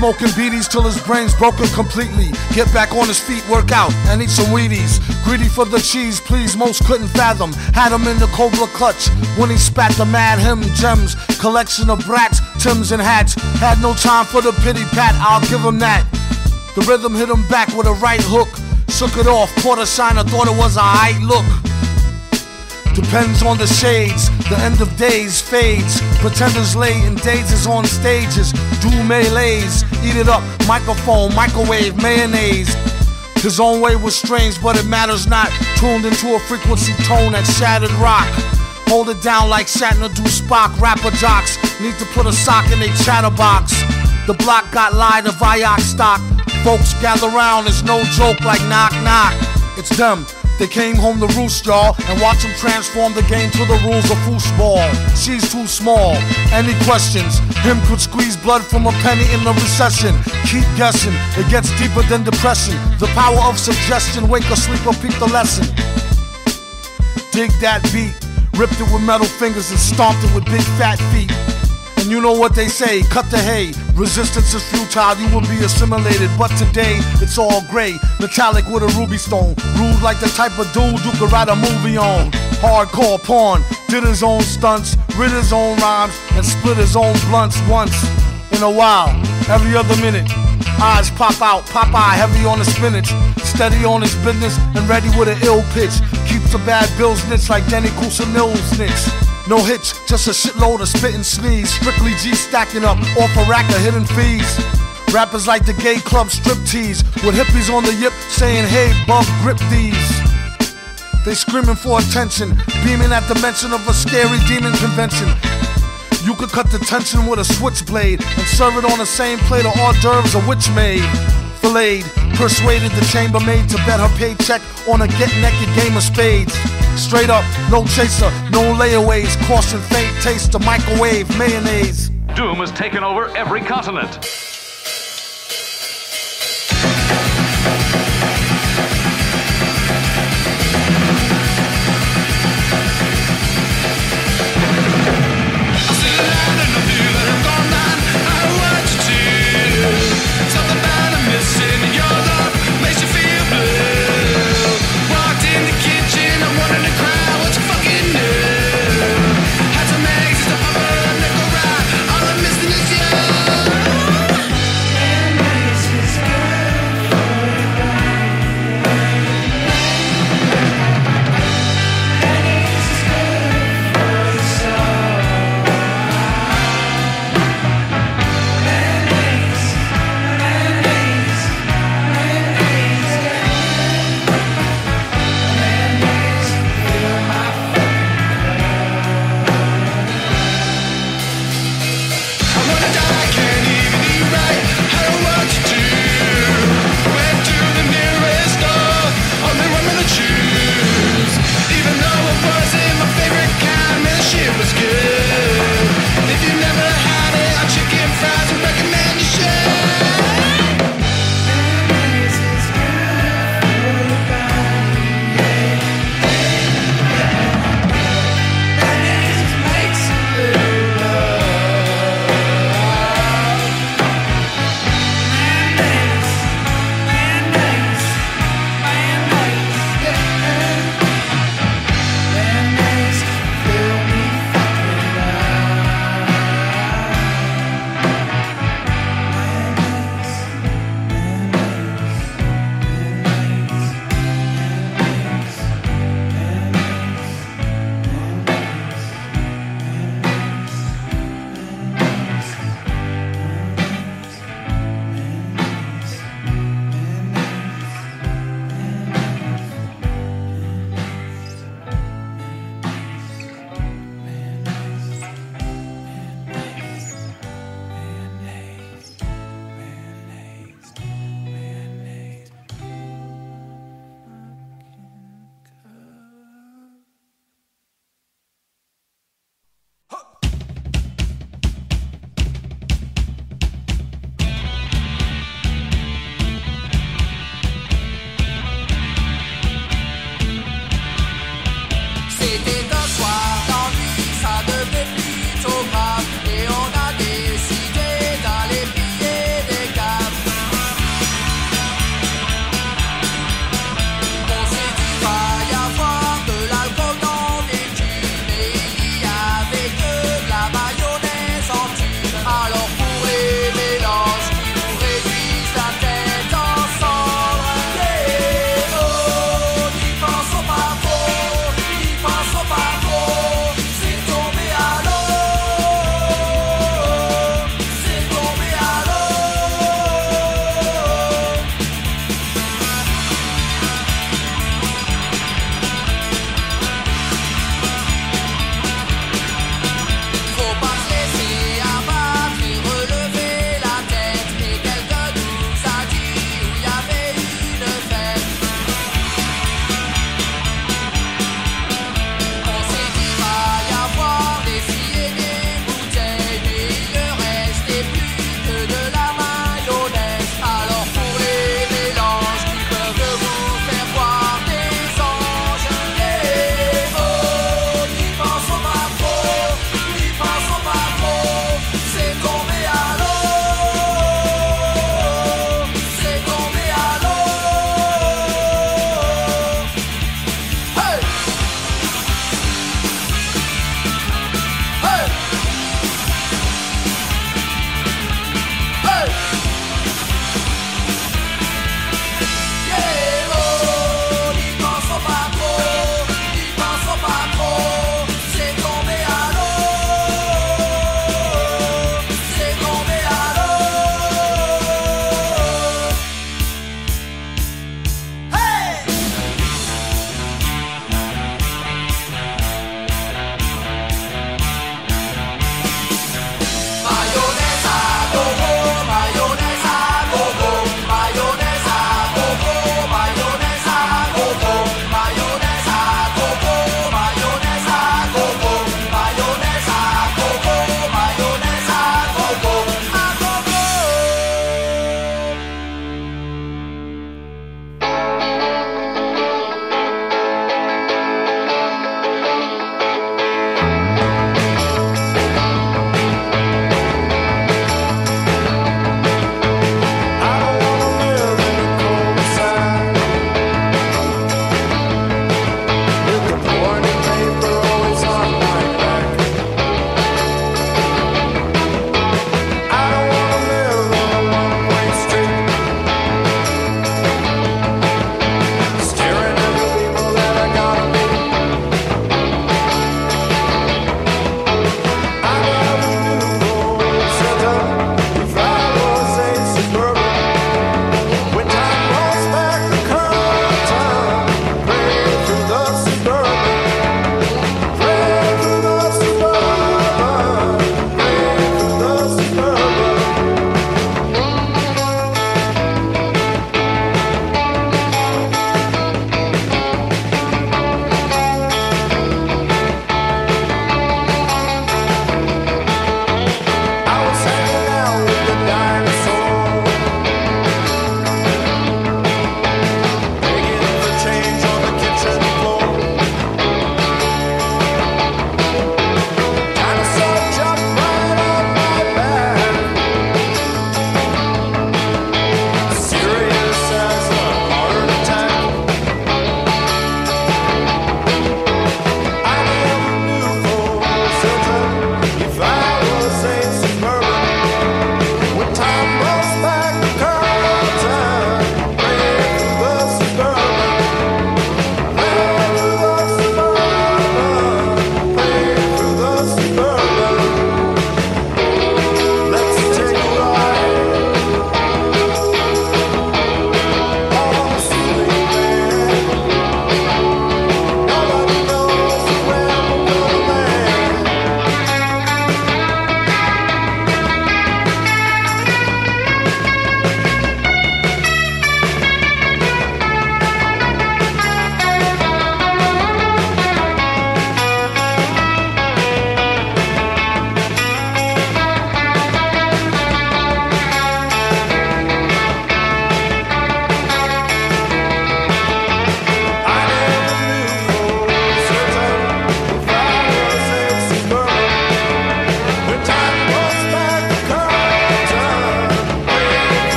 Smoking beaties till his brain's broken completely. Get back on his feet, work out, and eat some Wheaties. Greedy for the cheese, please, most couldn't fathom. Had him in the Cobra clutch when he spat the mad him gems. Collection of brats, Tims, and hats. Had no time for the pity pat, I'll give him that. The rhythm hit him back with a right hook. Shook it off, caught a shiner, thought it was a high look. Depends on the shades, the end of days fades. Pretenders lay in dazes on stages. Do melees, eat it up, microphone, microwave, mayonnaise. His own way was strange, but it matters not. Tuned into a frequency tone that shattered rock. Hold it down like Shatner do Spock. Rapper jocks need to put a sock in a chatterbox. The block got lied of Vioxx stock. Folks gather round, it's no joke like knock knock. It's them. They came home to roost, y'all, and watch them transform the game to the rules of foosball. She's too small. Any questions? Him could squeeze blood from a penny in the recession. Keep guessing, it gets deeper than depression. The power of suggestion, wake a sleeper, peep the lesson. Dig that beat, ripped it with metal fingers and stomped it with big fat feet. And you know what they say, cut the hay. Resistance is futile, you will be assimilated. But today, it's all gray, metallic with a ruby stone. Rude like the type of dude you could write a movie on. Hardcore porn, did his own stunts, writ his own rhymes, and split his own blunts once in a while, every other minute. Eyes pop out, Popeye heavy on the spinach, steady on his business and ready with an ill pitch. Keeps the bad bills snitch like Danny Kusanil snitch. No hitch, just a shitload of spit and sneeze. Strictly G stacking up off a rack of hidden fees. Rappers like the gay club strip tease with hippies on the yip saying, hey, bub, grip these. They screaming for attention, beaming at the mention of a scary demon convention. You could cut the tension with a switchblade and serve it on the same plate of hors d'oeuvres a witch made. Filleted, persuaded the chambermaid to bet her paycheck on a get naked game of spades. Straight up, no chaser, no layaways, caution faint taste of microwave mayonnaise. Doom has taken over every continent. All I'm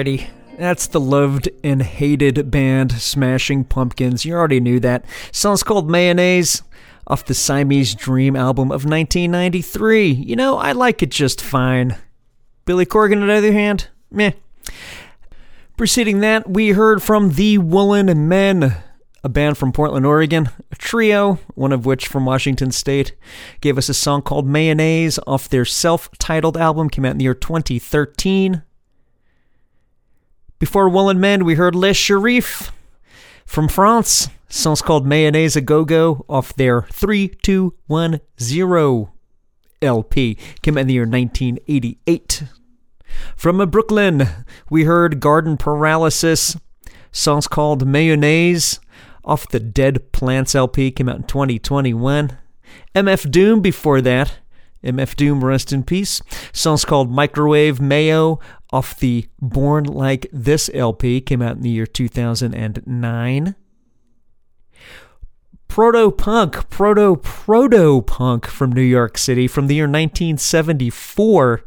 Yeah, righty. That's the loved and hated band Smashing Pumpkins. You already knew that. Song's called Mayonnaise off the Siamese Dream album of 1993. You know, I like it just fine. Billy Corgan, on the other hand, meh. Preceding that, we heard from The Woolen Men, a band from Portland, Oregon, a trio, one of which from Washington State, gave us a song called Mayonnaise off their self titled album, came out in the year 2013. Before Woolen Men, we heard Les Shériff from France. Song's called Mayonnaise a Go Go off their 3210 LP. Came out in the year 1988. From Brooklyn, we heard Garden Paralysis. Song's called Mayonnaise off the Dead Plants LP. Came out in 2021. MF Doom before that. MF Doom, rest in peace. Song's called Microwave Mayo off the Born Like This LP. Came out in the year 2009. Proto punk, proto proto punk from New York City from the year 1974.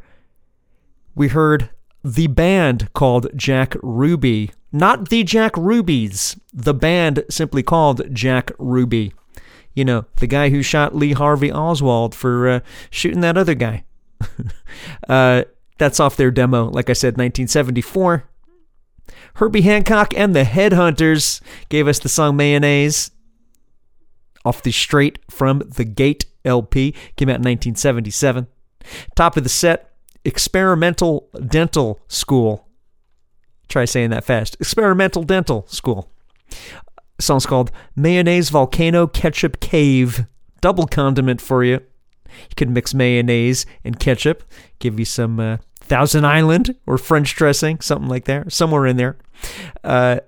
We heard the band called Jack Ruby, not the Jack Rubies, the band simply called Jack Ruby. You know, the guy who shot Lee Harvey Oswald for uh, shooting that other guy. <laughs> uh, that's off their demo, like I said, 1974. Herbie Hancock and the Headhunters gave us the song Mayonnaise off the Straight from the Gate LP, came out in 1977. Top of the set, Experimental Dental School. Try saying that fast. Experimental Dental School. song's called Mayonnaise Volcano Ketchup Cave. Double condiment for you. You can mix mayonnaise and ketchup, give you some uh, Thousand Island or French dressing, something like that, somewhere in there. Uh,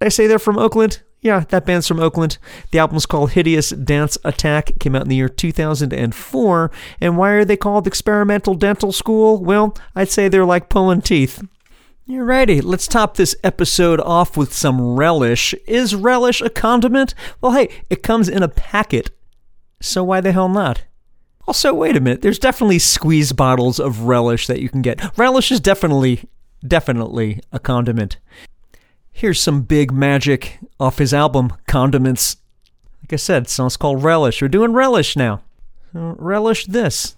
I say they're from Oakland? Yeah, that band's from Oakland. The album's called Hideous Dance Attack. Came out in the year 2004. And why are they called Experimental Dental School? Well, I'd say they're like pulling teeth. You're. Let's top this episode off with some relish. Is relish a condiment? Well, hey, it comes in a packet. So why the hell not? Also, wait a minute. There's definitely squeeze bottles of relish that you can get. Relish is definitely, definitely a condiment. Here's some big magic off his album, Condiments. Like I said, song's called Relish. We're doing Relish now. Uh, relish this.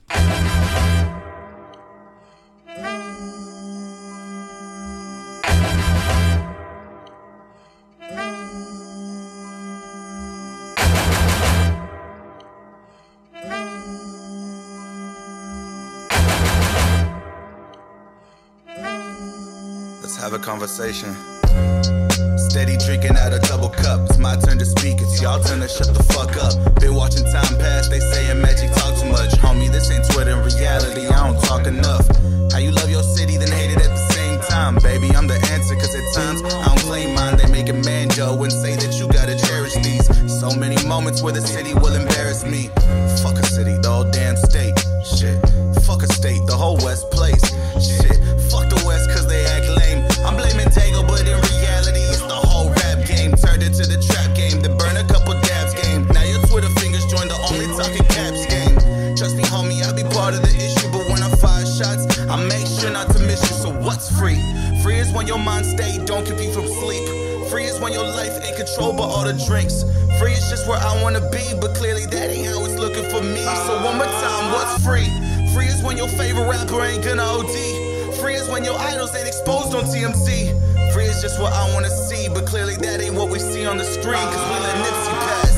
Conversation. Steady drinking out a double cup. It's my turn to speak. It's y'all turn to shut the fuck up. Been watching time pass. They saying magic talk too much. Homie, this ain't Twitter in reality. I don't talk enough. How you love your city, then hate it at the same time. Baby, I'm the answer. Cause at times I don't claim mine. They make a man Joe and say that you gotta cherish these. So many moments where the city will embarrass me. Fuck a city, the whole damn state. Shit. Fuck a state, the whole West place. In reality, it's the whole rap game. Turned into the trap game, then burn a couple dabs game. Now your Twitter fingers join the only talking caps game. Trust me, homie, I'll be part of the issue, but when I fire shots, I make sure not to miss you. So what's free? Free is when your mind stay, don't keep you from sleep. Free is when your life ain't controlled by all the drinks. Free is just where I wanna be, but clearly that ain't how it's looking for me. So one more time, what's free? Free is when your favorite rapper ain't gonna OD. Free is when your idols ain't exposed on TMZ. Is just what I wanna see, but clearly that ain't what we see on the screen. Cause we let Nipsey pass.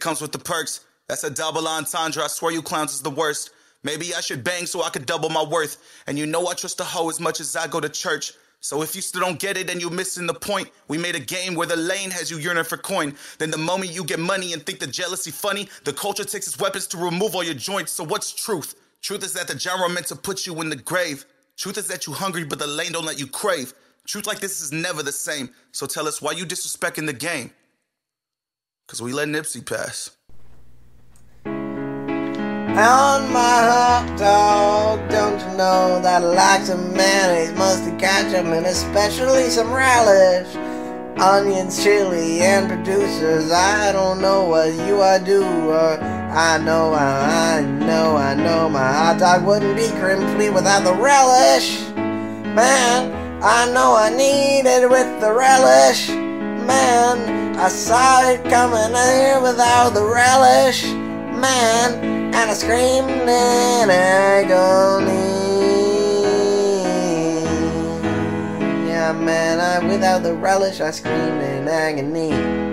Comes with the perks. That's a double entendre. I swear you clowns is the worst. Maybe I should bang so I could double my worth. And you know I trust a hoe as much as I go to church. So if you still don't get it and you're missing the point, we made a game where the lane has you yearning for coin. Then the moment you get money and think the jealousy funny, the culture takes its weapons to remove all your joints. So what's truth? Truth is that the genre meant to put you in the grave. Truth is that you hungry, but the lane don't let you crave. Truth like this is never the same. So tell us why you disrespecting the game. Cause we let Nipsey pass. On my hot dog, don't you know that I like some mayonnaise, mustard, ketchup, and especially some relish? Onions, chili, and producers, I don't know what you I do. I know, I, know, I know my hot dog wouldn't be complete without the relish. Man, I know I need it with the relish. Man, I saw it coming here without the relish. Man, and I screamed in agony. Yeah, man, I without the relish, I screamed in agony.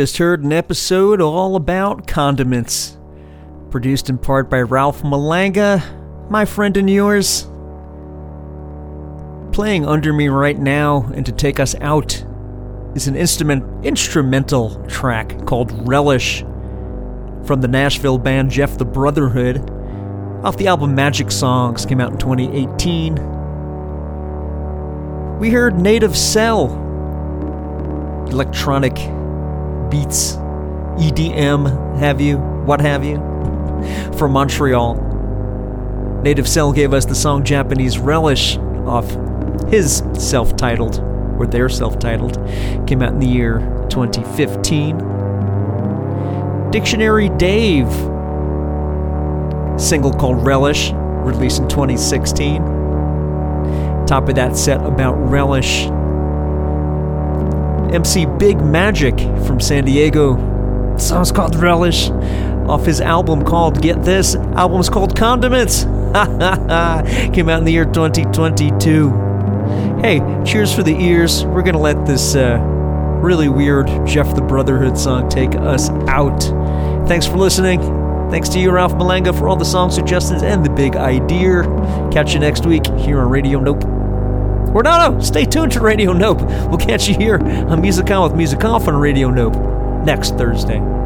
Just heard an episode all about condiments, produced in part by Ralph Malanga, my friend and yours. Playing under me right now and to take us out is an instrument instrumental track called Relish from the Nashville band Jeff the Brotherhood off the album Magic Songs came out in 2018. We heard Native Cell electronic beats, EDM, have you, what have you, from Montreal. Native Cell gave us the song Japanese Relish off his self titled, or their self titled, came out in the year 2015. Dictionary Dave, single called Relish, released in 2016. Top of that set about Relish, MC Big Magic from San Diego. Song's called Relish off his album called Get This. Album's called Condiments. <laughs> Came out in the year 2022. Hey, cheers for the ears. We're gonna let this uh, really weird Jeff the Brotherhood song take us out. Thanks for listening. Thanks to you, Ralph Malanga, for all the song suggestions and the big idea. Catch you next week here on Radio Nope. No, stay tuned to Radio Nope. We'll catch you here on Music On with Music Off on Radio Nope next Thursday.